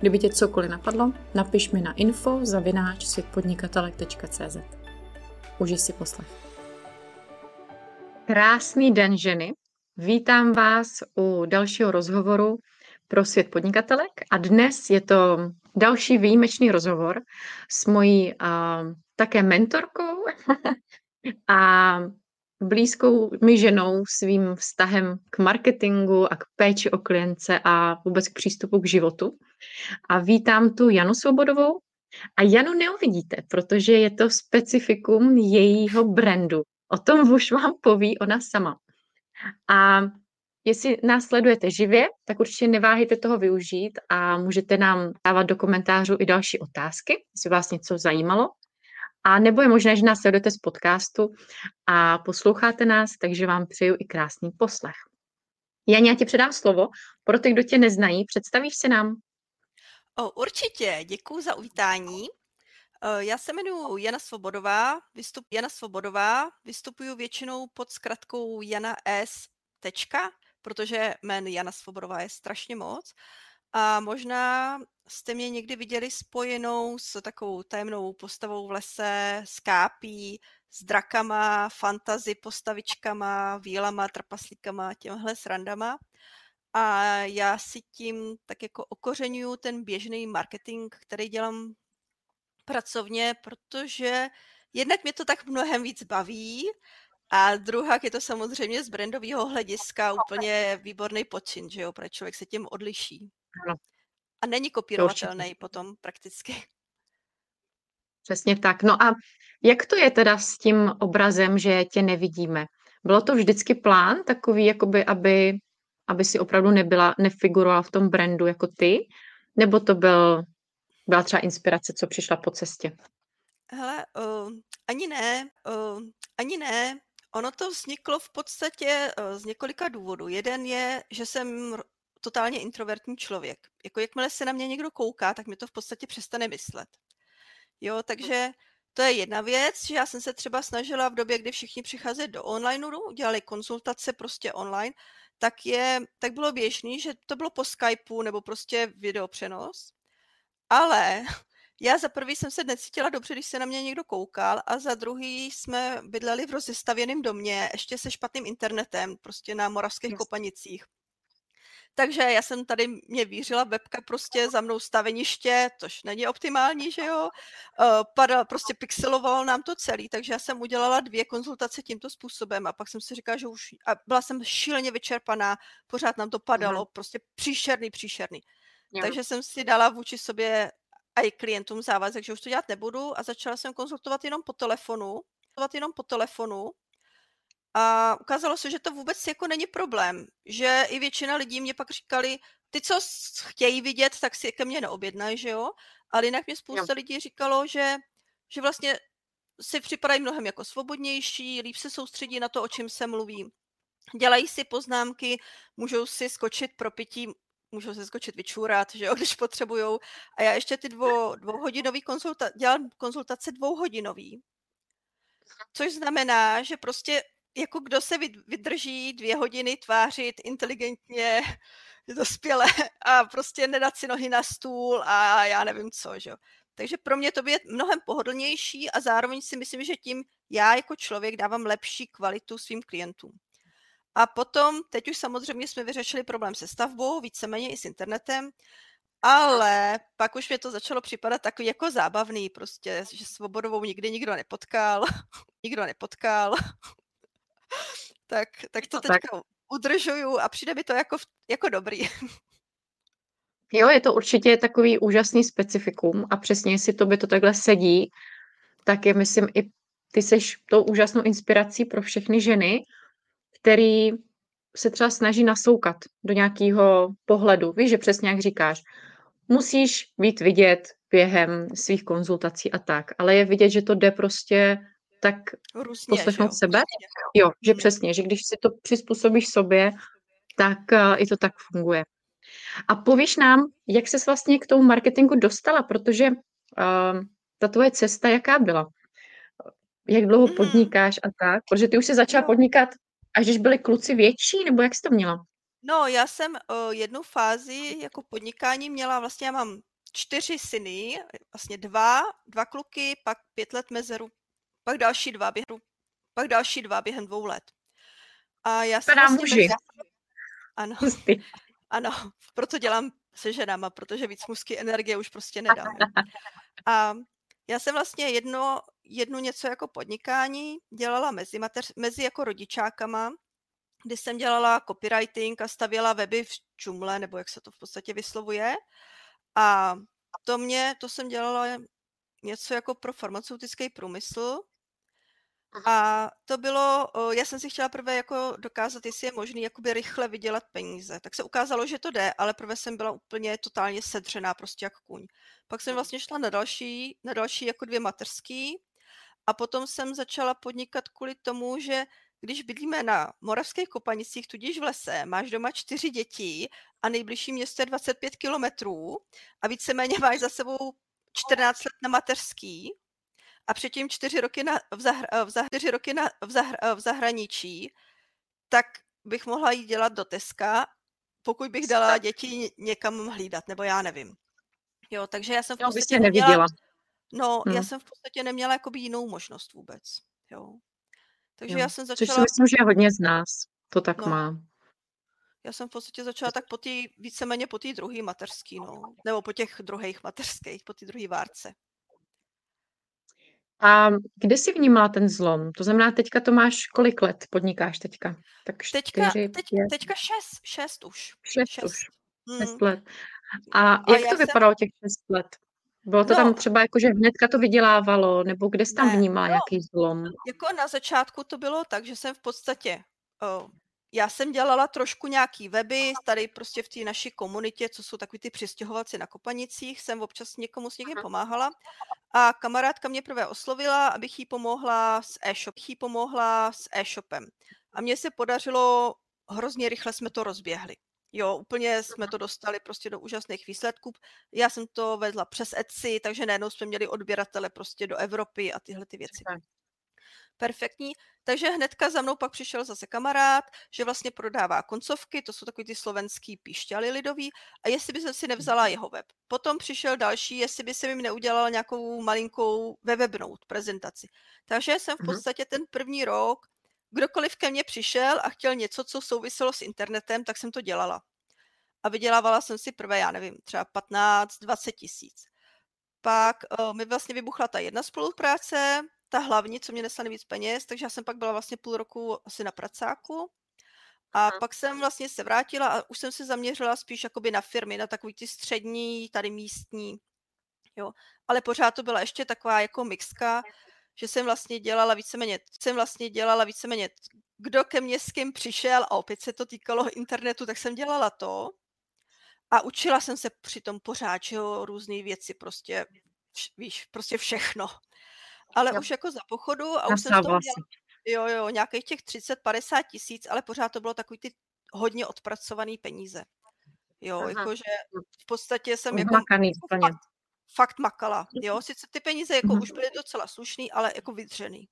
Kdyby tě cokoliv napadlo, napiš mi na info zavináč světpodnikatelek.cz. Užij si poslech. Krásný den ženy. Vítám vás u dalšího rozhovoru pro svět podnikatelek a dnes je to další výjimečný rozhovor s mojí uh, také mentorkou a blízkou mi ženou svým vztahem k marketingu a k péči o klience a vůbec k přístupu k životu. A vítám tu Janu Svobodovou. A Janu neuvidíte, protože je to specifikum jejího brandu. O tom už vám poví ona sama. A jestli nás sledujete živě, tak určitě neváhejte toho využít a můžete nám dávat do komentářů i další otázky, jestli vás něco zajímalo. A nebo je možné, že nás sledujete z podcastu a posloucháte nás, takže vám přeju i krásný poslech. Janě, já ti předám slovo. Pro ty, kdo tě neznají, představíš se nám? O, určitě, děkuji za uvítání. E, já se jmenuji Jana Svobodová, vystup, Jana Svobodová, vystupuji většinou pod zkratkou Jana S. Tečka, protože jmen Jana Svobodová je strašně moc. A možná jste mě někdy viděli spojenou s takovou tajemnou postavou v lese, s kápí, s drakama, fantazy postavičkama, vílama, trpaslíkama, těmhle srandama. A já si tím tak jako okořenuju ten běžný marketing, který dělám pracovně, protože jednak mě to tak mnohem víc baví a druhá je to samozřejmě z brandového hlediska úplně výborný počin, že jo, protože člověk se tím odliší. Ano. A není kopírovatelný potom prakticky. Přesně tak. No a jak to je teda s tím obrazem, že tě nevidíme? Bylo to vždycky plán takový, jakoby, aby, aby si opravdu nebyla, nefigurovala v tom brandu jako ty? Nebo to byl, byla třeba inspirace, co přišla po cestě? Hele, uh, ani ne, uh, ani ne. Ono to vzniklo v podstatě uh, z několika důvodů. Jeden je, že jsem totálně introvertní člověk. Jako jakmile se na mě někdo kouká, tak mi to v podstatě přestane myslet. Jo, takže to je jedna věc, že já jsem se třeba snažila v době, kdy všichni přicházeli do online, dělali konzultace prostě online, tak, je, tak bylo běžný, že to bylo po Skypeu nebo prostě videopřenos. Ale já za prvý jsem se necítila dobře, když se na mě někdo koukal a za druhý jsme bydleli v rozestavěném domě, ještě se špatným internetem, prostě na Moravských yes. kopanicích. Takže já jsem tady, mě vířila webka prostě za mnou staveniště, což není optimální, že jo. Uh, padal, prostě pixelovalo nám to celý, takže já jsem udělala dvě konzultace tímto způsobem a pak jsem si říkala, že už, a byla jsem šíleně vyčerpaná, pořád nám to padalo, mm. prostě příšerný, příšerný. Jo. Takže jsem si dala vůči sobě a i klientům závazek, že už to dělat nebudu a začala jsem konzultovat jenom po telefonu, jenom po telefonu a ukázalo se, že to vůbec jako není problém, že i většina lidí mě pak říkali, ty, co chtějí vidět, tak si ke mně neobjednají, že jo? Ale jinak mě spousta jo. lidí říkalo, že, že vlastně si připadají mnohem jako svobodnější, líp se soustředí na to, o čem se mluví. Dělají si poznámky, můžou si skočit pro pití, můžou se skočit vyčůrat, že jo, když potřebujou. A já ještě ty dvou, dvouhodinový konzulta, dělám konzultace dvouhodinový. Což znamená, že prostě jako kdo se vydrží dvě hodiny tvářit inteligentně, dospěle a prostě nedat si nohy na stůl a já nevím co, že Takže pro mě to je mnohem pohodlnější a zároveň si myslím, že tím já jako člověk dávám lepší kvalitu svým klientům. A potom, teď už samozřejmě jsme vyřešili problém se stavbou, víceméně i s internetem, ale pak už mě to začalo připadat takový jako zábavný, prostě, že svobodovou nikdy nikdo nepotkal, nikdo nepotkal, tak, tak to teď tak. udržuju a přijde mi to jako, jako dobrý. Jo, je to určitě takový úžasný specifikum a přesně, jestli to by to takhle sedí, tak je, myslím, i ty seš tou úžasnou inspirací pro všechny ženy, který se třeba snaží nasoukat do nějakého pohledu. Víš, že přesně jak říkáš, musíš být vidět, během svých konzultací a tak, ale je vidět, že to jde prostě tak Různě, poslechnout jo? sebe. Jo, že Mhm. přesně, že když si to přizpůsobíš sobě, tak uh, i to tak funguje. A povíš nám, jak ses vlastně k tomu marketingu dostala, protože uh, ta tvoje cesta jaká byla? Jak dlouho Mhm. podnikáš a tak? Protože ty už jsi začala Jo. podnikat, až když byli kluci větší, nebo jak jsi to měla? No, já jsem uh, jednu fázi jako podnikání měla, vlastně já mám čtyři syny, vlastně dva, dva kluky, pak pět let mezeru, pak další dva během, pak další dva během dvou let. A já jsem Vypadá vlastně muži. mezi... Ano, Hustý. ano, proto dělám se ženama, protože víc mužské energie už prostě nedám. A já jsem vlastně jedno, jednu něco jako podnikání dělala mezi, mateř, mezi jako rodičákama, kdy jsem dělala copywriting a stavěla weby v čumle, nebo jak se to v podstatě vyslovuje. A to mě, to jsem dělala něco jako pro farmaceutický průmysl. A to bylo, já jsem si chtěla prvé jako dokázat, jestli je možné jakoby rychle vydělat peníze. Tak se ukázalo, že to jde, ale prvé jsem byla úplně totálně sedřená, prostě jak kůň. Pak jsem vlastně šla na další, na další jako dvě mateřský a potom jsem začala podnikat kvůli tomu, že když bydlíme na moravských kopanicích, tudíž v lese, máš doma čtyři děti a nejbližší město je 25 kilometrů a víceméně máš za sebou 14 let na mateřský a předtím čtyři roky, na, v, zahr, v, zahr, čtyři roky na, v, zahr, v zahraničí, tak bych mohla jít dělat do Teska, pokud bych dala děti někam hlídat, nebo já nevím. Jo, takže já jsem v Jo, podstatě neměla, neviděla. no, já Hmm. jsem v podstatě neměla jakoby jinou možnost vůbec. Jo. Takže Jo. já jsem Což si začala, myslím, že hodně z nás to tak No. má. já jsem v podstatě začala tak po té, víceméně po té druhé mateřský, no, nebo po těch druhých mateřských, po té druhé várce. A kde jsi vnímala ten zlom? To znamená, teďka to máš kolik let podnikáš teďka? Tak Teďka, čtyři, teď, pět, teďka šest, šest už. šest šest. už. Mm. Šest let. A A jak to jsem- vypadalo těch šest let? Bylo to No. tam třeba jako, že hnedka to vydělávalo, nebo kde jsi tam Ne, vnímala no. nějaký zlom? Jako na začátku to bylo tak, že jsem v podstatě, o, já jsem dělala trošku nějaký weby, tady prostě v té naší komunitě, co jsou takový ty přistěhovalci na Kopanicích, jsem občas někomu s někým pomáhala a kamarádka mě prvé oslovila, abych jí pomohla s e-shop, jí pomohla s e-shopem. A mně se podařilo, hrozně rychle jsme to rozběhli. Jo, úplně jsme to dostali prostě do úžasných výsledků. Já jsem to vedla přes Etsy, takže najednou jsme měli odběratele prostě do Evropy a tyhle ty věci. Perfektní. Takže hnedka za mnou pak přišel zase kamarád, že vlastně prodává koncovky, to jsou takový ty slovenský píšťaly lidový, a jestli by jsem si nevzala jeho web. Potom přišel další, jestli by se mi neudělala nějakou malinkou webnout prezentaci. Takže jsem v Mhm. podstatě ten první rok, kdokoliv ke mně přišel a chtěl něco, co souviselo s internetem, tak jsem to dělala. A vydělávala jsem si prvé, já nevím, třeba 15-20 tisíc. Pak uh, mi vlastně vybuchla ta jedna spolupráce, ta hlavní, co mě nesla nejvíc peněz, takže já jsem pak byla vlastně půl roku asi na pracáku. A Aha. pak jsem vlastně se vrátila a už jsem se zaměřila spíš jakoby na firmy, na takový ty střední, tady místní. Jo. Ale pořád to byla ještě taková jako mixka, že jsem vlastně dělala víceméně, jsem vlastně dělala víceméně, kdo ke mně s kým přišel a opět se to týkalo internetu, tak jsem dělala to. A učila jsem se přitom pořád, že jo, různé věci, prostě, víš, prostě všechno. Ale Jo. už jako za pochodu a už jsem měla, si. jo, jo, nějakých těch 30-50 tisíc, ale pořád to bylo takový ty hodně odpracovaný peníze. Jo, jakože v podstatě jsem jako, jako fakt, fakt makala. Jo, sice ty peníze jako Mhm. už byly docela slušný, ale jako vydřený.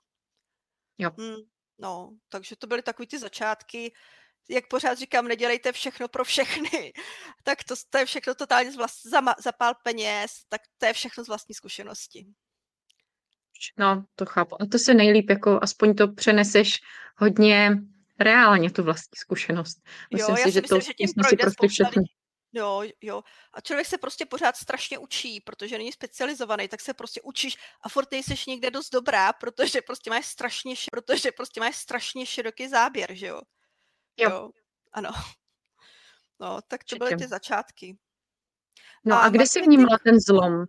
Jo. Hmm, no, takže to byly takový ty začátky. Jak pořád říkám, nedělejte všechno pro všechny. tak to, to je všechno totálně z vlast, zama, zapál peněz, tak to je všechno z vlastní zkušenosti. No, to chápu. A to se nejlíp, jako aspoň to přeneseš hodně reálně, tu vlastní zkušenost. Myslím jo, já si, si že myslím, to že tím si projde prostě všechny. Jo, jo. A člověk se prostě pořád strašně učí, protože není specializovaný, tak se prostě učíš a furt nejseš někde dost dobrá, protože prostě máš strašně, protože prostě máš strašně široký záběr, že jo? Jo. Ano. No, tak to byly ty začátky. No A a kde jsi vnímala ten zlom?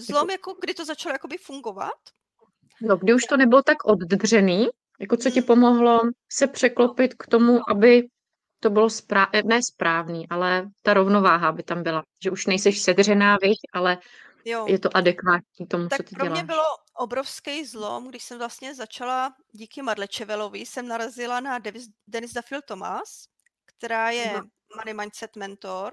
Zlom, jako kdy to začalo jakoby fungovat? No, kdy už to nebylo tak oddřený, jako co ti Hmm. pomohlo se překlopit k tomu, aby to bylo sprá- eh, ne správný, ale ta rovnováha by tam byla. Že už nejseš sedřená, viď, ale jo. je to adekvátní tomu, tak co ty pro děláš. mě bylo obrovský zlom, když jsem vlastně začala díky Madlečevelovi, jsem narazila na Denis, Duffield Thomas, která je no. Money Mindset Mentor,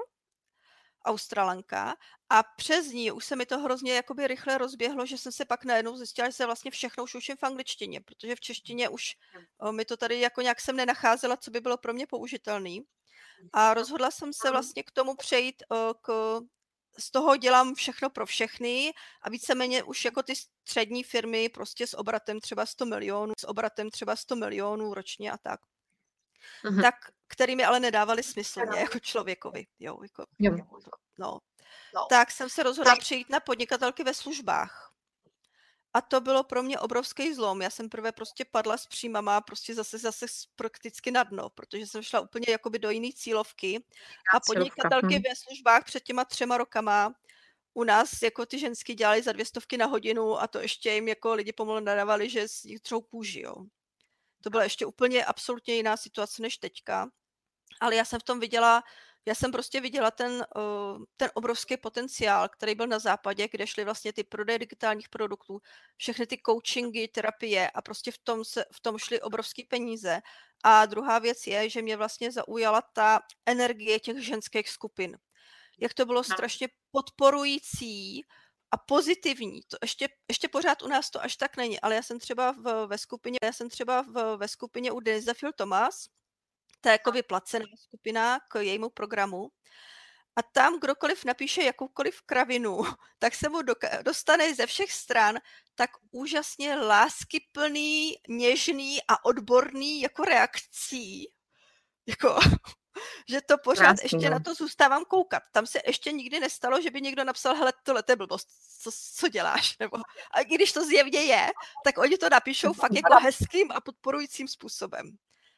Australanka a přes ní už se mi to hrozně jakoby rychle rozběhlo, že jsem se pak najednou zjistila, že se vlastně všechno už učím v angličtině, protože v češtině už o, mi to tady jako nějak jsem nenacházela, co by bylo pro mě použitelný. A rozhodla jsem se vlastně k tomu přejít o, k z toho dělám všechno pro všechny a víceméně už jako ty střední firmy prostě s obratem třeba 100 milionů, s obratem třeba 100 milionů ročně a tak. Uh-huh. Tak, který mi ale nedávali smysl mě jako člověkovi. Jo, jako, jo. No. no. Tak jsem se rozhodla tak. přejít na podnikatelky ve službách. A to bylo pro mě obrovský zlom. Já jsem prvé prostě padla s příjmama prostě zase zase prakticky na dno, protože jsem šla úplně jakoby do jiné cílovky. A podnikatelky hm. ve službách před těma třema rokama u nás jako ty ženský dělali za dvě stovky na hodinu a to ještě jim jako lidi pomalu nadávali, že z nich třou kůži, jo. To byla ještě úplně absolutně jiná situace než teďka. Ale já jsem v tom viděla já jsem prostě viděla ten, ten obrovský potenciál, který byl na západě, kde šly vlastně ty prodeje digitálních produktů, všechny ty coachingy, terapie a prostě v tom, se, v tom šly obrovské peníze. A druhá věc je, že mě vlastně zaujala ta energie těch ženských skupin. Jak to bylo strašně podporující a pozitivní. To ještě, ještě pořád u nás to až tak není, ale já jsem třeba v, ve skupině, já jsem třeba v, ve skupině u Denisa Phil Thomas, to je jako vyplacená skupina k jejímu programu. A tam kdokoliv napíše jakoukoliv kravinu, tak se mu dostane ze všech stran tak úžasně láskyplný, něžný a odborný jako reakcí. Jako, že to pořád Krásný, ještě no. na to zůstávám koukat. Tam se ještě nikdy nestalo, že by někdo napsal, hele, tohle je blbost, co, co děláš? Nebo, a i když to zjevně je, tak oni to napíšou fakt jako hezkým a podporujícím způsobem.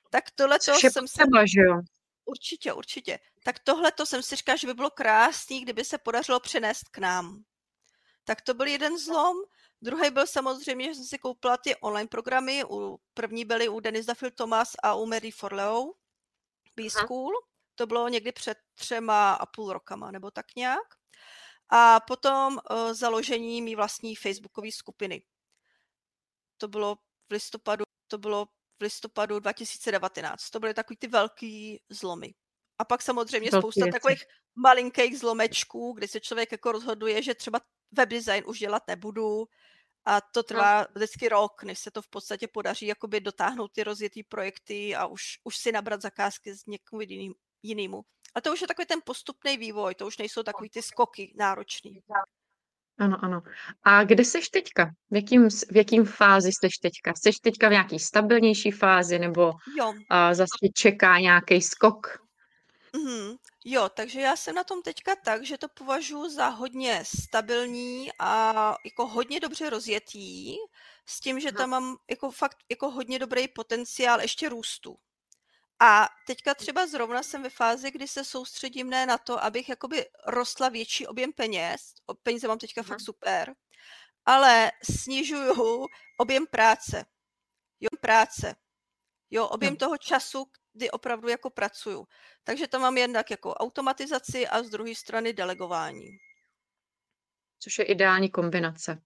Tak tohle to jsem se... že jo? Určitě, určitě. Tak tohle to jsem si říkala, že by bylo krásný, kdyby se podařilo přenést k nám. Tak to byl jeden zlom. Druhý byl samozřejmě, že jsem si koupila ty online programy. U, první byly u Denis Duffield Thomas a u Mary Forleo B-School. To bylo někdy před třema a půl rokama, nebo tak nějak. A potom uh, založení mý vlastní facebookové skupiny. To bylo v listopadu, to bylo v listopadu 2019. To byly takový ty velký zlomy. A pak samozřejmě Velký spousta věci. takových malinkých zlomečků, kdy se člověk jako rozhoduje, že třeba web design už dělat nebudu a to trvá no. vždycky rok, než se to v podstatě podaří jakoby dotáhnout ty rozjetý projekty a už, už si nabrat zakázky s někomu jiným, jinému. A to už je takový ten postupný vývoj, to už nejsou takový ty skoky náročný. Ano, ano. A kde seš teďka? V jakým, v jakým fázi seš teďka? Seš teďka v nějaký stabilnější fázi nebo Jo. a zase čeká nějaký skok? Mhm. Jo, takže já jsem na tom teďka tak, že to považuji za hodně stabilní a jako hodně dobře rozjetý, s tím, že tam mám jako fakt jako hodně dobrý potenciál ještě růstu. A teďka třeba zrovna jsem ve fázi, kdy se soustředím ne na to, abych jakoby rostla větší objem peněz, peníze mám teďka fakt super, ale snižuju objem práce. Jo, práce. Jo, objem toho času, kdy opravdu jako pracuju. Takže tam mám jednak jako automatizaci a z druhé strany delegování. Což je ideální kombinace,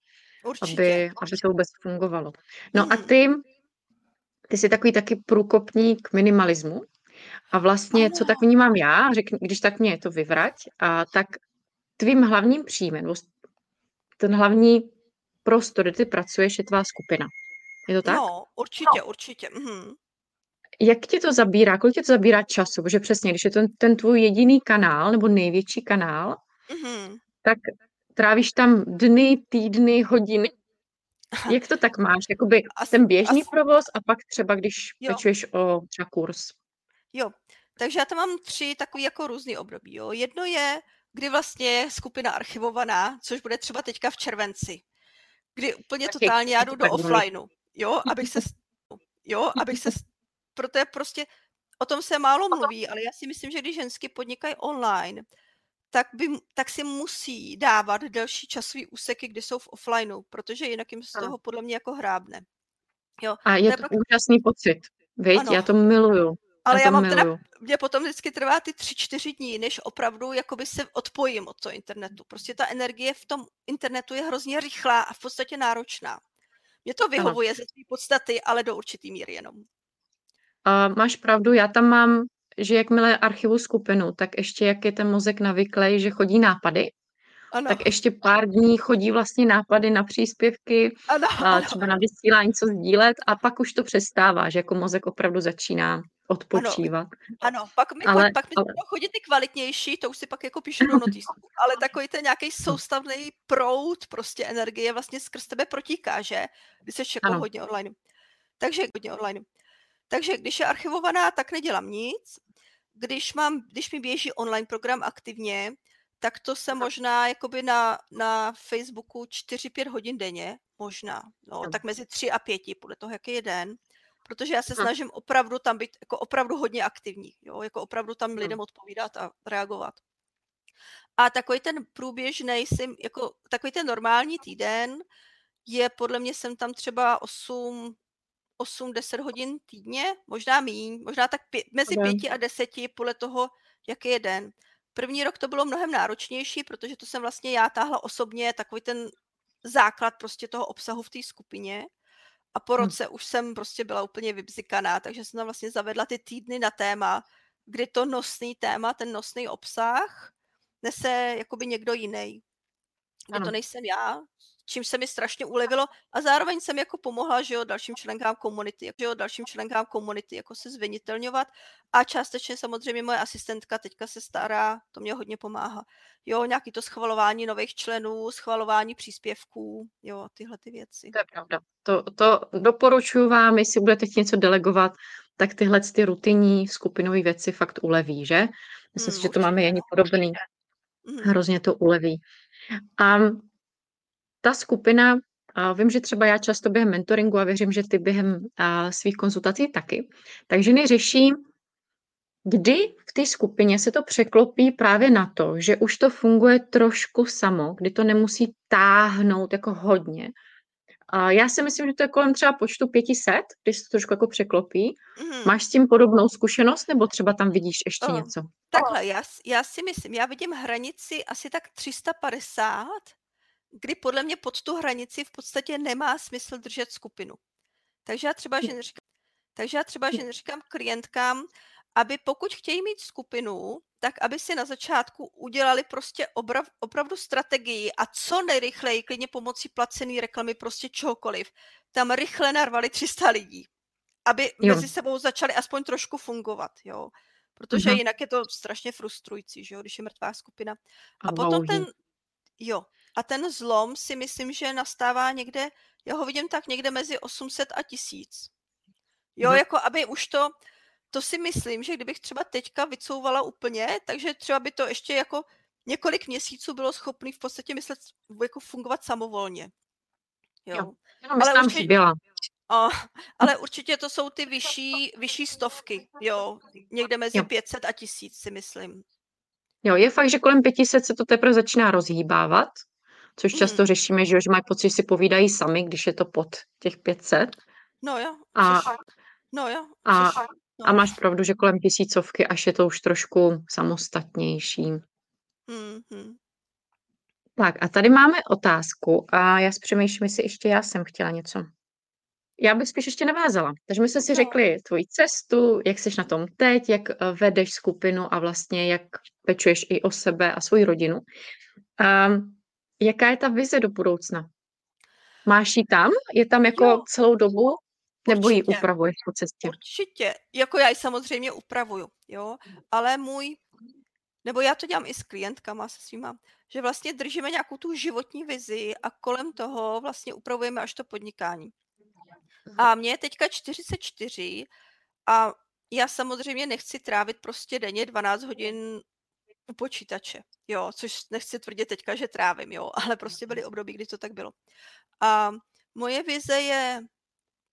Určitě. aby, aby to vůbec fungovalo. No a ty ty jsi takový taky průkopník minimalismu. A vlastně, co tak vnímám já, řekni, když tak mě to vyvrať, a tak tvým hlavním příjmem, ten hlavní prostor, kde ty pracuješ, je tvá skupina. Je to tak? No, určitě, no. určitě. Mhm. Jak ti to zabírá, kolik ti to zabírá času? Protože přesně, když je to ten tvůj jediný kanál, nebo největší kanál, mhm. tak trávíš tam dny, týdny, hodiny jak to tak máš? Jakoby asi, ten běžný asi, provoz a pak třeba, když jo. pečuješ o třeba kurz. Jo, takže já tam mám tři takový jako různý období. Jo. Jedno je, kdy vlastně je skupina archivovaná, což bude třeba teďka v červenci, kdy úplně Taky, totálně já jdu do offlineu, jo, abych se, jo, abych se, proto je prostě, o tom se málo mluví, ale já si myslím, že když žensky podnikají online, tak, by, tak si musí dávat delší časový úseky, kdy jsou v offlineu, protože jinak jim z toho podle mě jako hrábne. Jo, a je to, úžasný pocit, viď? Já to miluju. Ale já, já mám teda, mě potom vždycky trvá ty tři, čtyři dní, než opravdu jakoby se odpojím od toho internetu. Prostě ta energie v tom internetu je hrozně rychlá a v podstatě náročná. Mě to vyhovuje ano. ze své podstaty, ale do určitý míry jenom. Uh, máš pravdu, já tam mám, že jakmile archivu skupinu, tak ještě jak je ten mozek navyklý, že chodí nápady, ano. tak ještě pár dní chodí vlastně nápady na příspěvky, ano, a třeba na vysílání, co sdílet a pak už to přestává, že jako mozek opravdu začíná odpočívat. Ano, ano pak mi, ale, pak mi ale... chodí ty kvalitnější, to už si pak jako píšu do notýsku, ale takový ten nějaký soustavný proud prostě energie vlastně skrz tebe protíká, že? Když jsi jako hodně online. Takže hodně online. Takže když je archivovaná, tak nedělám nic. Když, mám, když mi běží online program aktivně, tak to se možná jakoby na, na Facebooku 4-5 hodin denně, možná, no, tak mezi 3 a 5, podle toho, jaký je den, protože já se snažím opravdu tam být jako opravdu hodně aktivní, jo, jako opravdu tam lidem odpovídat a reagovat. A takový ten průběžný, jako takový ten normální týden je podle mě jsem tam třeba 8, 8-10 hodin týdně, možná míň, možná tak pě- mezi pěti a deseti podle toho, jaký je den. První rok to bylo mnohem náročnější, protože to jsem vlastně já táhla osobně takový ten základ prostě toho obsahu v té skupině. A po hm. roce hmm. už jsem prostě byla úplně vybzikaná, takže jsem tam vlastně zavedla ty týdny na téma, kdy to nosný téma, ten nosný obsah nese jakoby někdo jiný. Kdy to nejsem já, čím se mi strašně ulevilo a zároveň jsem jako pomohla, že jo, dalším členkám komunity, že jo, dalším členkám komunity jako se zviditelňovat a částečně samozřejmě moje asistentka teďka se stará, to mě hodně pomáhá. Jo, nějaký to schvalování nových členů, schvalování příspěvků, jo, tyhle ty věci. To je pravda. To, to doporučuji vám, jestli budete chtít něco delegovat, tak tyhle ty rutinní skupinové věci fakt uleví, že? Myslím hmm, si, že to máme jen podobný. Hmm. Hrozně to uleví. A ta skupina, vím, že třeba já často během mentoringu a věřím, že ty během svých konzultací taky, takže ženy řeší, kdy v té skupině se to překlopí právě na to, že už to funguje trošku samo, kdy to nemusí táhnout jako hodně. A já si myslím, že to je kolem třeba počtu 500, když se to trošku jako překlopí. Mm. Máš s tím podobnou zkušenost, nebo třeba tam vidíš ještě oh, něco? Takhle, já, já si myslím, já vidím hranici asi tak 350 kdy podle mě pod tu hranici v podstatě nemá smysl držet skupinu. Takže já třeba, hm. že neříkám, takže já třeba, hm. že neříkám klientkám, aby pokud chtějí mít skupinu, tak aby si na začátku udělali prostě obrav, opravdu strategii a co nejrychleji, klidně pomocí placené reklamy, prostě čehokoliv, tam rychle narvali 300 lidí, aby jo. mezi sebou začali aspoň trošku fungovat, jo. Protože uh-huh. jinak je to strašně frustrující, že jo, když je mrtvá skupina. A, a potom ten, jo, a ten zlom si myslím, že nastává někde, já ho vidím tak někde mezi 800 a 1000. Jo, no. jako aby už to, to si myslím, že kdybych třeba teďka vycouvala úplně, takže třeba by to ještě jako několik měsíců bylo schopný v podstatě myslet, jako fungovat samovolně. Jo, jo jenom ale tam určitě, chyběla. O, ale určitě to jsou ty vyšší, vyšší stovky, jo, někde mezi jo. 500 a 1000 si myslím. Jo, je fakt, že kolem 500 se to teprve začíná rozhýbávat, což často mm. řešíme, že, že mají pocit, že si povídají sami, když je to pod těch 500. No jo. A, no jo. A, no. a máš pravdu, že kolem tisícovky až je to už trošku samostatnější. Mm-hmm. Tak a tady máme otázku a já si přemýšlím, jestli ještě já jsem chtěla něco. Já bych spíš ještě navázala. Takže my jsme si no. řekli tvoji cestu, jak jsi na tom teď, jak eh, vedeš skupinu a vlastně jak pečuješ i o sebe a svoji rodinu. A Jaká je ta vize do budoucna? Máš ji tam? Je tam jako jo. celou dobu? Nebo ji upravuješ po cestě? Určitě. Jako já ji samozřejmě upravuju, jo. Ale můj, nebo já to dělám i s klientkama, se svýma, že vlastně držíme nějakou tu životní vizi a kolem toho vlastně upravujeme až to podnikání. A mě je teďka 44 a já samozřejmě nechci trávit prostě denně 12 hodin u počítače, jo, což nechci tvrdit teďka, že trávím, jo, ale prostě byly období, kdy to tak bylo. A moje vize je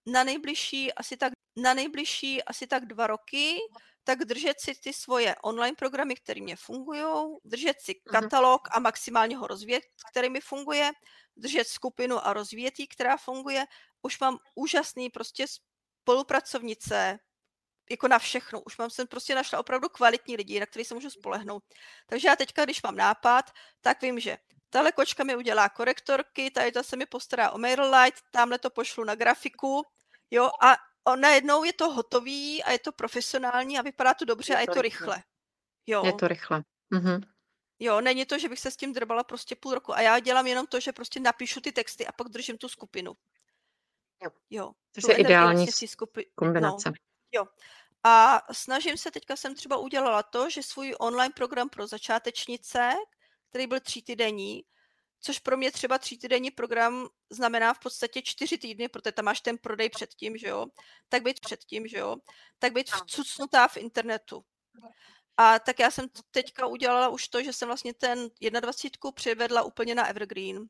na nejbližší asi tak, na nejbližší asi tak dva roky, tak držet si ty svoje online programy, které mě fungují, držet si mhm. katalog a maximálně ho rozvíjet, který mi funguje, držet skupinu a rozvíjet ji, která funguje. Už mám úžasný prostě spolupracovnice, jako na všechno. Už mám jsem prostě našla opravdu kvalitní lidi, na který se můžu spolehnout. Takže já teďka, když mám nápad, tak vím, že tahle kočka mi udělá korektorky, tady ta se mi postará o Mailerlite, tamhle to pošlu na grafiku, jo, a najednou je to hotový a je to profesionální a vypadá to dobře je a je to rychle. rychle. Jo. Je to rychle. Mhm. Jo, není to, že bych se s tím drbala prostě půl roku. A já dělám jenom to, že prostě napíšu ty texty a pak držím tu skupinu. Jo. jo to je ideální skupi... kombinace. No, jo. A snažím se, teďka jsem třeba udělala to, že svůj online program pro začátečnice, který byl tří týdenní, což pro mě třeba tří týdenní program znamená v podstatě čtyři týdny, protože tam máš ten prodej předtím, že jo, tak být předtím, že jo, tak být vcucnutá v internetu. A tak já jsem teďka udělala už to, že jsem vlastně ten 21 přivedla úplně na Evergreen.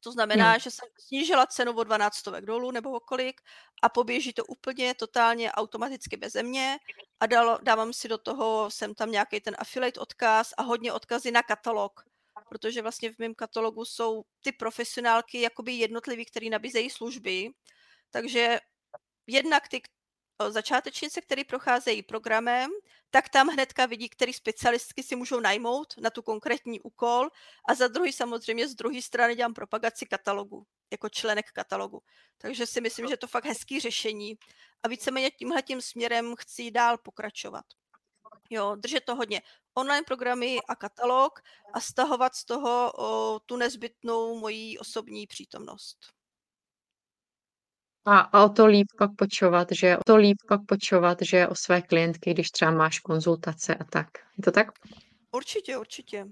To znamená, hmm. že jsem snížila cenu o 12 stovek dolů nebo o kolik a poběží to úplně totálně automaticky bez mě a dalo, dávám si do toho, jsem tam nějaký ten affiliate odkaz a hodně odkazy na katalog, protože vlastně v mém katalogu jsou ty profesionálky jakoby jednotlivý, který nabízejí služby, takže jednak ty začátečnice, které procházejí programem, tak tam hnedka vidí, který specialistky si můžou najmout na tu konkrétní úkol a za druhý samozřejmě z druhé strany dělám propagaci katalogu, jako členek katalogu. Takže si myslím, že je to fakt hezký řešení a víceméně tímhle tím směrem chci dál pokračovat. Jo, držet to hodně. Online programy a katalog a stahovat z toho o, tu nezbytnou mojí osobní přítomnost. A, a o to líp pak počovat, že o to líp pak počovat, že o své klientky, když třeba máš konzultace a tak. Je to tak? Určitě, určitě.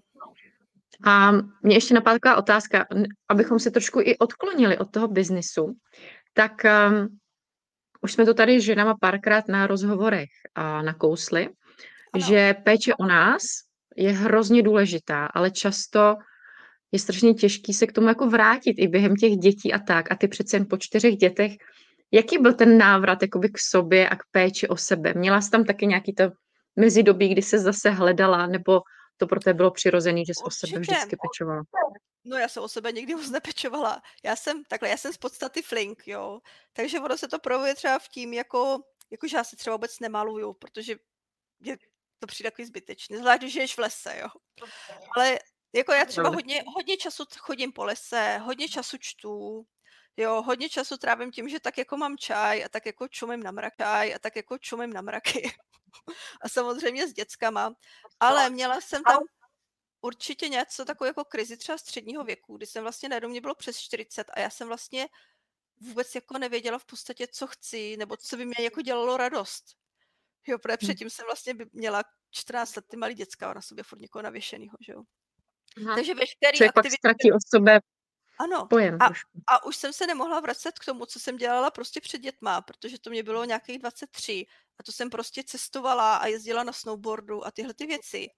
A mě ještě napadla taková otázka, abychom se trošku i odklonili od toho biznisu, tak um, už jsme to tady s ženama párkrát na rozhovorech a nakousli, ano. že péče o nás je hrozně důležitá, ale často je strašně těžký se k tomu jako vrátit i během těch dětí a tak. A ty přece jen po čtyřech dětech, jaký byl ten návrat jakoby k sobě a k péči o sebe? Měla jsi tam taky nějaký to mezidobí, kdy se zase hledala, nebo to pro tebe bylo přirozený, že jsi Určitě. o sebe vždycky pečovala? No já jsem o sebe nikdy moc nepečovala. Já jsem takhle, já jsem z podstaty flink, jo. Takže ono se to projevuje třeba v tím, jako, jako že já se třeba vůbec nemaluju, protože je to přijde takový zbytečný, zvlášť, když žiješ v lese, jo. Ale jako já třeba hodně, hodně času chodím po lese, hodně času čtu, jo, hodně času trávím tím, že tak jako mám čaj a tak jako čumím na mrakaj a tak jako čumím na mraky. a samozřejmě s dětskama. Ale měla jsem tam určitě něco takovou jako krizi třeba středního věku, kdy jsem vlastně najednou mě bylo přes 40 a já jsem vlastně vůbec jako nevěděla v podstatě, co chci, nebo co by mě jako dělalo radost. Jo, protože hm. předtím jsem vlastně měla 14 let ty malý děcka na sobě furt někoho navěšenýho, že jo. Aha. Takže veškerý Člověk aktivity... pak ztratí o sebe ano. Pojem a, a už jsem se nemohla vracet k tomu, co jsem dělala prostě před dětma, protože to mě bylo nějakých 23 a to jsem prostě cestovala a jezdila na snowboardu a tyhle ty věci.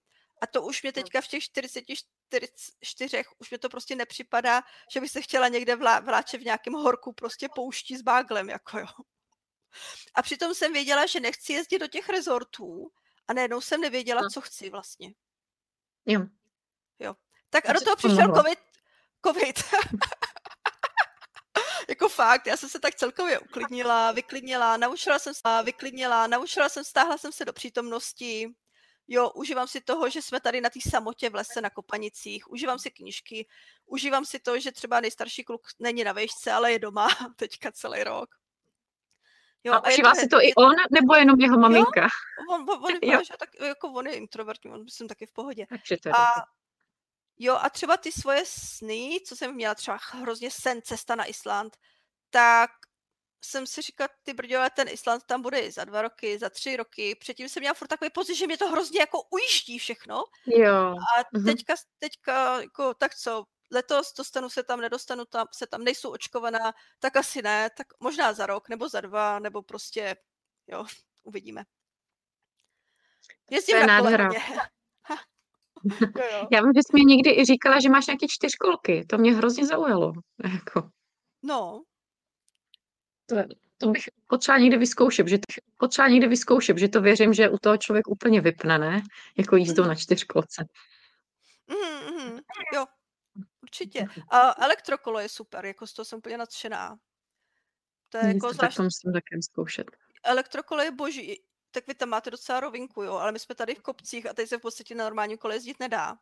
A to už mě teďka v těch 44 už mě to prostě nepřipadá, že bych se chtěla někde vlá, vláčet v nějakém horku prostě pouští s báglem, jako jo. A přitom jsem věděla, že nechci jezdit do těch rezortů a najednou jsem nevěděla, co chci vlastně. Jo. Tak a do toho přišel covid. covid. jako fakt, já jsem se tak celkově uklidnila, vyklidnila, naučila jsem se, vyklidnila, naučila jsem, stáhla jsem se do přítomnosti, jo, užívám si toho, že jsme tady na té samotě v lese na Kopanicích, užívám si knížky, užívám si to, že třeba nejstarší kluk není na vejšce, ale je doma teďka celý rok. Jo, a užívá si to i on, nebo jenom jeho maminka? Jo, on, on, on, jo. tak, jako on je introvertní, on myslím taky v pohodě. A, Jo, a třeba ty svoje sny, co jsem měla třeba hrozně sen cesta na Island, tak jsem si říkala, ty brďové, ten Island tam bude i za dva roky, za tři roky. Předtím jsem měla furt takový pocit, že mě to hrozně jako ujiští všechno. Jo. A mhm. teďka, teďka jako, tak co, letos dostanu se tam, nedostanu tam, se tam, nejsou očkovaná, tak asi ne, tak možná za rok, nebo za dva, nebo prostě, jo, uvidíme. Jezdím na kole Já vím, že jsi mi někdy i říkala, že máš nějaké čtyřkolky. To mě hrozně zaujalo. Jako. No. To, to bych potřeba někdy vyzkoušet, že potřeba někdy vyzkoušet, že to věřím, že u toho člověk úplně vypne, ne? Jako jízdou mm. na čtyřkolce. Mm, mm, jo, určitě. A elektrokolo je super, jako z toho jsem úplně nadšená. To je Nic, jako zvlášť... Tak to musím také zkoušet. Elektrokolo je boží. Tak vy tam máte docela rovinku, jo, ale my jsme tady v kopcích a teď se v podstatě na normálním kole jezdit nedá.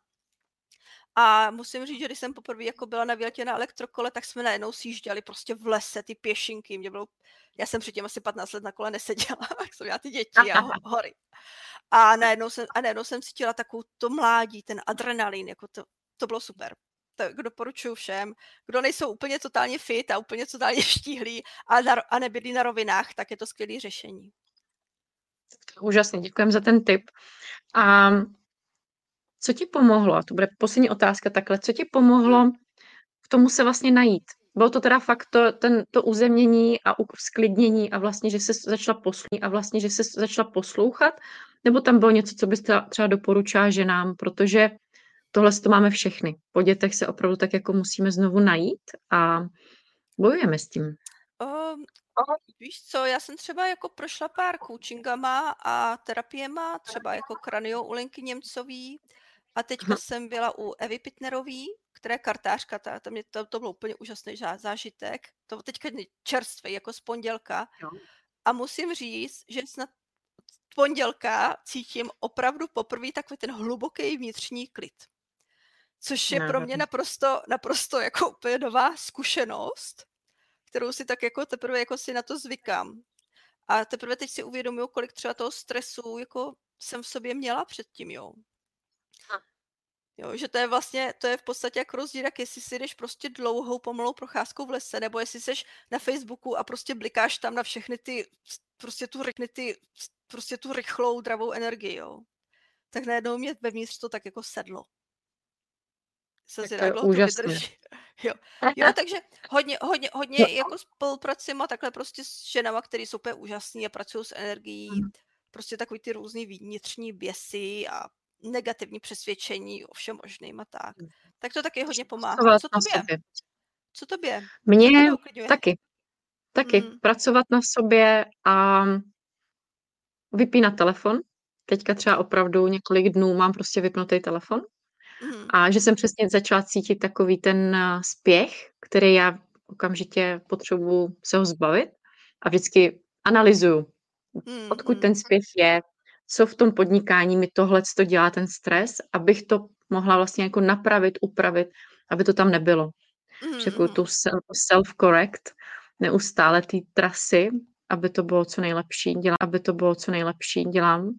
A musím říct, že když jsem poprvé jako byla na výletě na elektrokole, tak jsme najednou sjížděli prostě v lese ty pěšinky. Mě bylo, já jsem předtím asi 15 let na kole neseděla, jak jsem měla ty děti a hory. A najednou jsem, a najednou jsem cítila takovou to mládí, ten adrenalin, jako to, to bylo super. To doporučuji všem. Kdo nejsou úplně totálně fit a úplně totálně štíhlí a, na, a nebydlí na rovinách, tak je to skvělé řešení. Úžasně, děkujeme za ten tip. A co ti pomohlo, a to bude poslední otázka takhle, co ti pomohlo v tomu se vlastně najít? Bylo to teda fakt to, ten, to uzemnění a sklidnění a vlastně, že se začala poslouchat a vlastně, že se začala poslouchat, nebo tam bylo něco, co byste třeba doporučila ženám, protože tohle to máme všechny. Po dětech se opravdu tak jako musíme znovu najít a bojujeme s tím. Um, víš co, já jsem třeba jako prošla pár coachingama a terapiema, třeba jako kranio u Lenky Němcový a teďka jsem byla u Evy Pitnerový, která je kartářka, ta, ta mě, to, to bylo úplně úžasný zážitek. To teďka čerstvý, jako z pondělka. A musím říct, že snad pondělka cítím opravdu poprvé takový ten hluboký vnitřní klid. Což je pro mě naprosto, naprosto jako úplně nová zkušenost, kterou si tak jako teprve jako si na to zvykám. A teprve teď si uvědomuju, kolik třeba toho stresu jako jsem v sobě měla předtím, jo. Jo, že to je vlastně, to je v podstatě jak rozdíl, jak jestli si jdeš prostě dlouhou pomalou procházkou v lese, nebo jestli jsi na Facebooku a prostě blikáš tam na všechny ty, prostě tu, ty, prostě tu rychlou, dravou energii, jo. Tak najednou mě vevnitř to tak jako sedlo. Se tak to je úžasné. Jo. jo, takže hodně, hodně, hodně no. jako spolupracujeme takhle prostě s ženama, které jsou úplně úžasný a pracují s energií, mm. prostě takový ty různý vnitřní běsy a negativní přesvědčení o všem možným a tak. Mm. Tak to taky hodně pomáhá. Co tobě? Co tobě? Mně taky. Taky. Mm. Pracovat na sobě a vypínat telefon. Teďka třeba opravdu několik dnů mám prostě vypnutý telefon. Mm. A že jsem přesně začala cítit takový ten eh, spěch, který já okamžitě potřebuji se ho zbavit a vždycky analyzuju, mm. odkud mm. ten spěch je, co v tom podnikání mi tohle to dělá ten stres, abych to mohla vlastně jako napravit, upravit, aby to tam nebylo. Mm. Že tu self-correct, neustále ty trasy, aby to bylo co nejlepší, dělám, aby to bylo co nejlepší, dělám.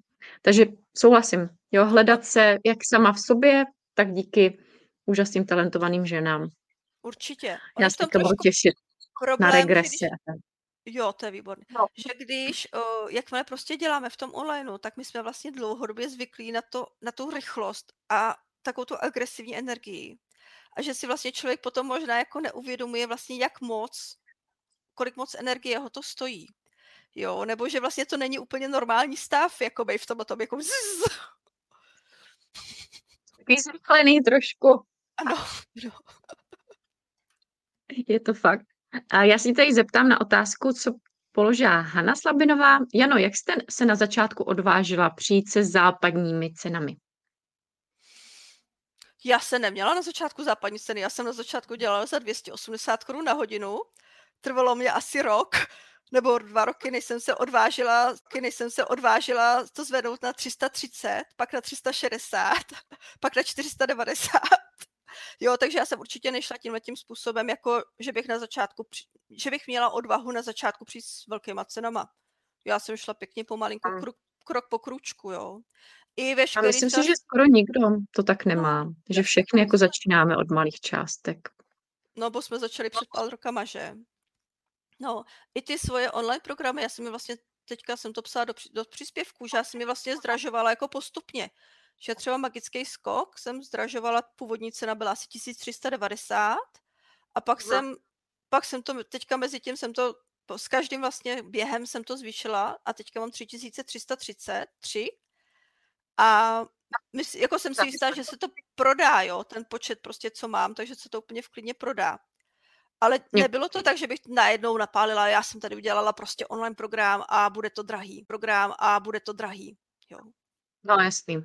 Takže souhlasím, jo, hledat se jak sama v sobě, tak díky úžasným talentovaným ženám. Určitě. Já se to budu těšit na regresi. Když, Jo, to je výborné. No. Že když, uh, jakmile prostě děláme v tom onlineu, tak my jsme vlastně dlouhodobě zvyklí na, to, na tu rychlost a takovou tu agresivní energii. A že si vlastně člověk potom možná jako neuvědomuje vlastně, jak moc, kolik moc energie ho to stojí. Jo, nebo že vlastně to není úplně normální stav, jako v tom, tom jako zzz. Takový zrychlený trošku. Ano, no. Je to fakt. A já si tady zeptám na otázku, co položila Hanna Slabinová. Jano, jak jste se na začátku odvážila přijít se západními cenami? Já se neměla na začátku západní ceny, já jsem na začátku dělala za 280 korun na hodinu. Trvalo mě asi rok nebo dva roky, než jsem se odvážila, než jsem se odvážila to zvednout na 330, pak na 360, pak na 490. Jo, takže já jsem určitě nešla tímhle tím způsobem, jako že bych na začátku, že bych měla odvahu na začátku přijít s velkýma cenama. Já jsem šla pěkně pomalinku, hmm. krok, krok po kručku, jo. I veškerý A myslím čas... si, že skoro nikdo to tak nemá, no, že všechny jako začínáme od malých částek. No, bo jsme začali před pár rokama, že? No, i ty svoje online programy, já jsem mi vlastně, teďka jsem to psala do, do příspěvku, že já jsem mi vlastně zdražovala jako postupně že třeba magický skok jsem zdražovala, původní cena byla asi 1390 a pak no. jsem, pak jsem to, teďka mezi tím jsem to, s každým vlastně během jsem to zvýšila a teďka mám 3333 a mysl, jako jsem si jistá, že se to prodá, jo, ten počet prostě, co mám, takže se to úplně v klidně prodá. Ale nebylo to tak, že bych najednou napálila, já jsem tady udělala prostě online program a bude to drahý. Program a bude to drahý. Jo. No jasný.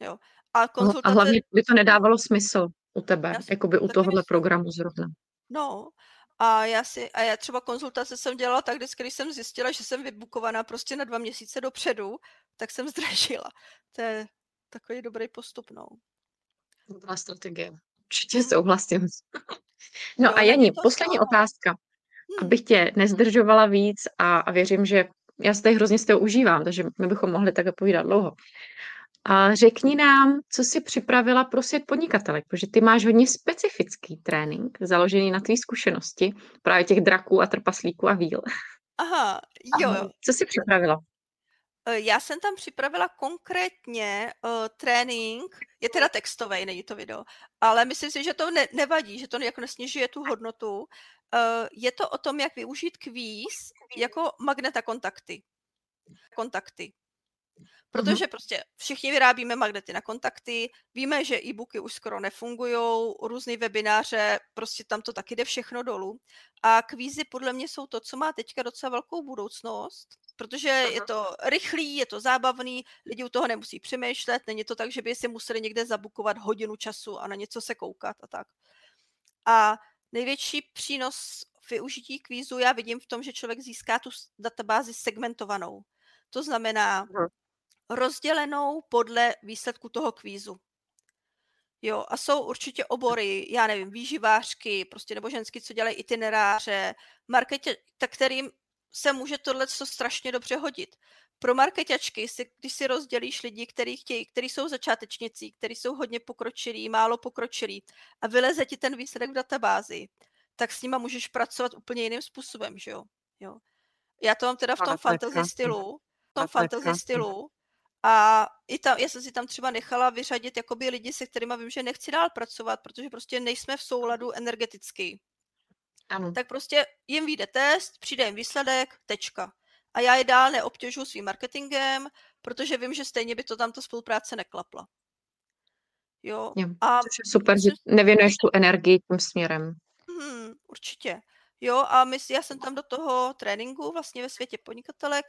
Jo. A, konzultace... a hlavně by to nedávalo smysl u tebe, jako by u tohohle programu zrovna. No, A já si, a já třeba konzultace jsem dělala tak, vždycky, když jsem zjistila, že jsem vybukovaná prostě na dva měsíce dopředu, tak jsem zdražila. To je takový dobrý postup, no. Dobrá strategie. Určitě souhlasím. No a Janí, poslední otázka. Hmm. Abych tě nezdržovala víc a, a věřím, že já se tady hrozně z toho užívám, takže my bychom mohli tak povídat dlouho. A řekni nám, co jsi připravila pro svět podnikatelek, protože ty máš hodně specifický trénink, založený na tvý zkušenosti, právě těch draků a trpaslíků a víl. Aha, jo. A co jsi připravila? E, já jsem tam připravila konkrétně uh, trénink, je teda textový, není to video, ale myslím si, že to ne, nevadí, že to jako nesnižuje tu hodnotu. Uh, je to o tom, jak využít kvíz jako magneta kontakty. Kontakty. Protože mm-hmm. prostě všichni vyrábíme magnety na kontakty, víme, že e-booky už skoro nefungují, různé webináře, prostě tam to taky jde všechno dolů. A kvízy podle mě jsou to, co má teďka docela velkou budoucnost, protože Aha. je to rychlý, je to zábavný, lidi u toho nemusí přemýšlet, není to tak, že by si museli někde zabukovat hodinu času a na něco se koukat a tak. A největší přínos využití kvízu já vidím v tom, že člověk získá tu databázi segmentovanou. To znamená, rozdělenou podle výsledku toho kvízu. Jo, a jsou určitě obory, já nevím, výživářky, prostě nebo ženský, co dělají itineráře, marketě, tak kterým se může tohle strašně dobře hodit. Pro marketačky, si, když si rozdělíš lidi, kteří chtějí, kteří jsou začátečníci, kteří jsou hodně pokročilí, málo pokročilí a vyleze ti ten výsledek v databázi, tak s nima můžeš pracovat úplně jiným způsobem, že jo? jo. Já to mám teda v tom fantasy stylu, v tom fantasy stylu, a i tam, já jsem si tam třeba nechala vyřadit jakoby lidi, se kterými vím, že nechci dál pracovat, protože prostě nejsme v souladu energeticky. Ano. Tak prostě jim vyjde test, přijde jim výsledek, tečka. A já je dál neobtěžuji svým marketingem, protože vím, že stejně by to tam ta spolupráce neklapla. Jo. jo a což je super, že nevěnuješ tu energii tím směrem. Hmm, určitě. Jo, a my, já jsem tam do toho tréninku vlastně ve světě podnikatelek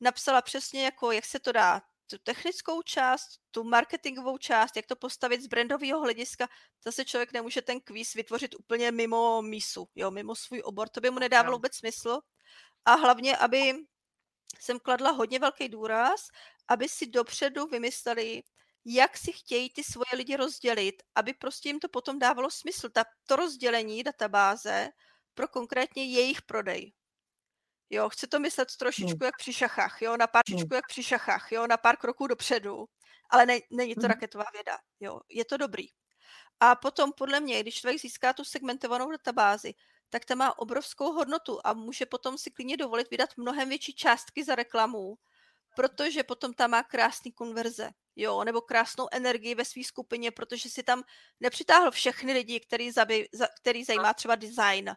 napsala přesně, jako jak se to dá tu technickou část, tu marketingovou část, jak to postavit z brandového hlediska, zase člověk nemůže ten kvíz vytvořit úplně mimo mísu, jo, mimo svůj obor, to by mu nedávalo vůbec smysl. A hlavně, aby jsem kladla hodně velký důraz, aby si dopředu vymysleli, jak si chtějí ty svoje lidi rozdělit, aby prostě jim to potom dávalo smysl. Ta, to rozdělení databáze pro konkrétně jejich prodej. Jo, chci to myslet trošičku hmm. jak při šachách, jo, na pár hmm. jak při šachách, jo, na pár kroků dopředu, ale ne, není to hmm. raketová věda, jo, je to dobrý. A potom podle mě, když člověk získá tu segmentovanou databázi, tak ta má obrovskou hodnotu a může potom si klidně dovolit vydat mnohem větší částky za reklamu, protože potom tam má krásný konverze, jo, nebo krásnou energii ve své skupině, protože si tam nepřitáhl všechny lidi, který, zabi, za, který zajímá třeba design,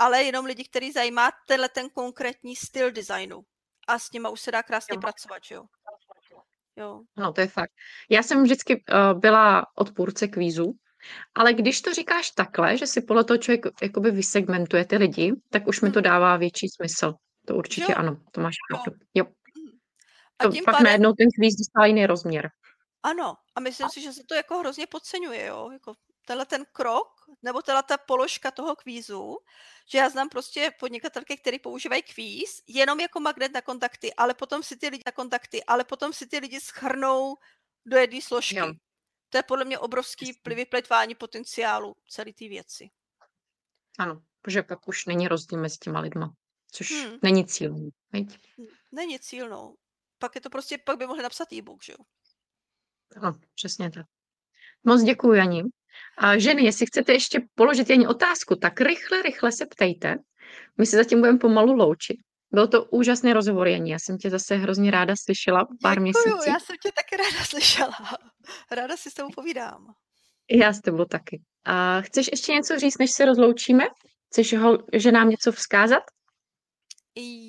ale jenom lidi, který zajímá tenhle ten konkrétní styl designu. A s nima už se dá krásně jo. pracovat, jo. jo. No, to je fakt. Já jsem vždycky uh, byla odpůrce kvízu, ale když to říkáš takhle, že si podle toho člověk jakoby vysegmentuje ty lidi, tak už mi to hmm. dává větší smysl. To určitě jo. ano, to máš pravdu. Jo. Hmm. A to tím fakt pádem... najednou ten kvíz dostává jiný rozměr. Ano, a myslím si, že se to jako hrozně podceňuje, jo. Jako tenhle ten krok, nebo tenhle ta položka toho kvízu, že já znám prostě podnikatelky, které používají kvíz jenom jako magnet na kontakty, ale potom si ty lidi na kontakty, ale potom si ty lidi schrnou do jedné složky. Jo. To je podle mě obrovský vypletvání potenciálu celé té věci. Ano, protože pak už není rozdíl mezi těma lidma, což hmm. není cíl. Není cíl, no. Pak je to prostě, pak by mohli napsat e-book, že jo? Ano, přesně tak. Moc děkuji, Janí. A ženy, jestli chcete ještě položit jen otázku, tak rychle, rychle se ptejte. My se zatím budeme pomalu loučit. Byl to úžasný rozhovor, Janí. Já jsem tě zase hrozně ráda slyšela pár Děkuju, měsíců. já jsem tě taky ráda slyšela. Ráda si s tebou povídám. Já s tebou taky. A chceš ještě něco říct, než se rozloučíme? Chceš ho, že nám něco vzkázat?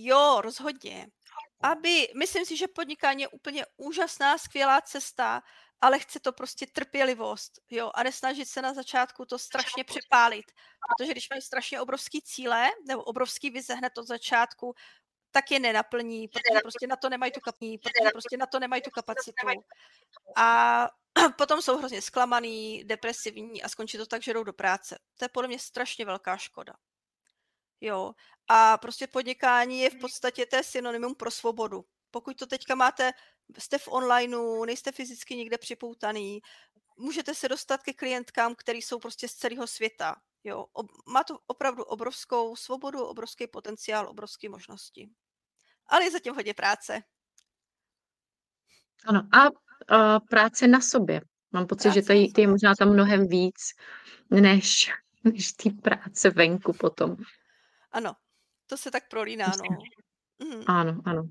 Jo, rozhodně. Aby, myslím si, že podnikání je úplně úžasná, skvělá cesta, ale chce to prostě trpělivost, jo, a nesnažit se na začátku to strašně přepálit, protože když mají strašně obrovský cíle, nebo obrovský vize hned od začátku, tak je nenaplní, protože prostě na to nemají tu, kapní, protože prostě na to nemají tu kapacitu. A potom jsou hrozně zklamaný, depresivní a skončí to tak, že jdou do práce. To je podle mě strašně velká škoda. Jo. A prostě podnikání je v podstatě to synonymum pro svobodu. Pokud to teďka máte, jste v onlineu, nejste fyzicky někde připoutaný, můžete se dostat ke klientkám, které jsou prostě z celého světa. Jo, ob, má to opravdu obrovskou svobodu, obrovský potenciál, obrovské možnosti. Ale je zatím hodně práce. Ano, a a práce na sobě. Mám pocit, práce že tady ty je možná tam mnohem víc, než, než ty práce venku potom. Ano, to se tak prolíná, no. Mhm. Ano, ano.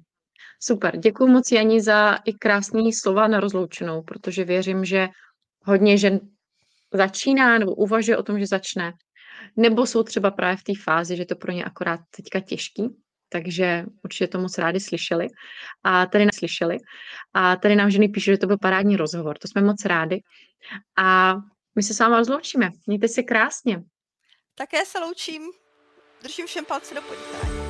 Super, děkuji moc Janí za i krásný slova na rozloučenou, protože věřím, že hodně žen začíná nebo uvažuje o tom, že začne, nebo jsou třeba právě v té fázi, že to pro ně akorát teďka těžký, takže určitě to moc rádi slyšeli. A tady nás slyšeli. A tady nám ženy píše, že to byl parádní rozhovor. To jsme moc rádi. A my se s vámi rozloučíme. Mějte se krásně. Také se loučím. Držím všem palce do podnikání.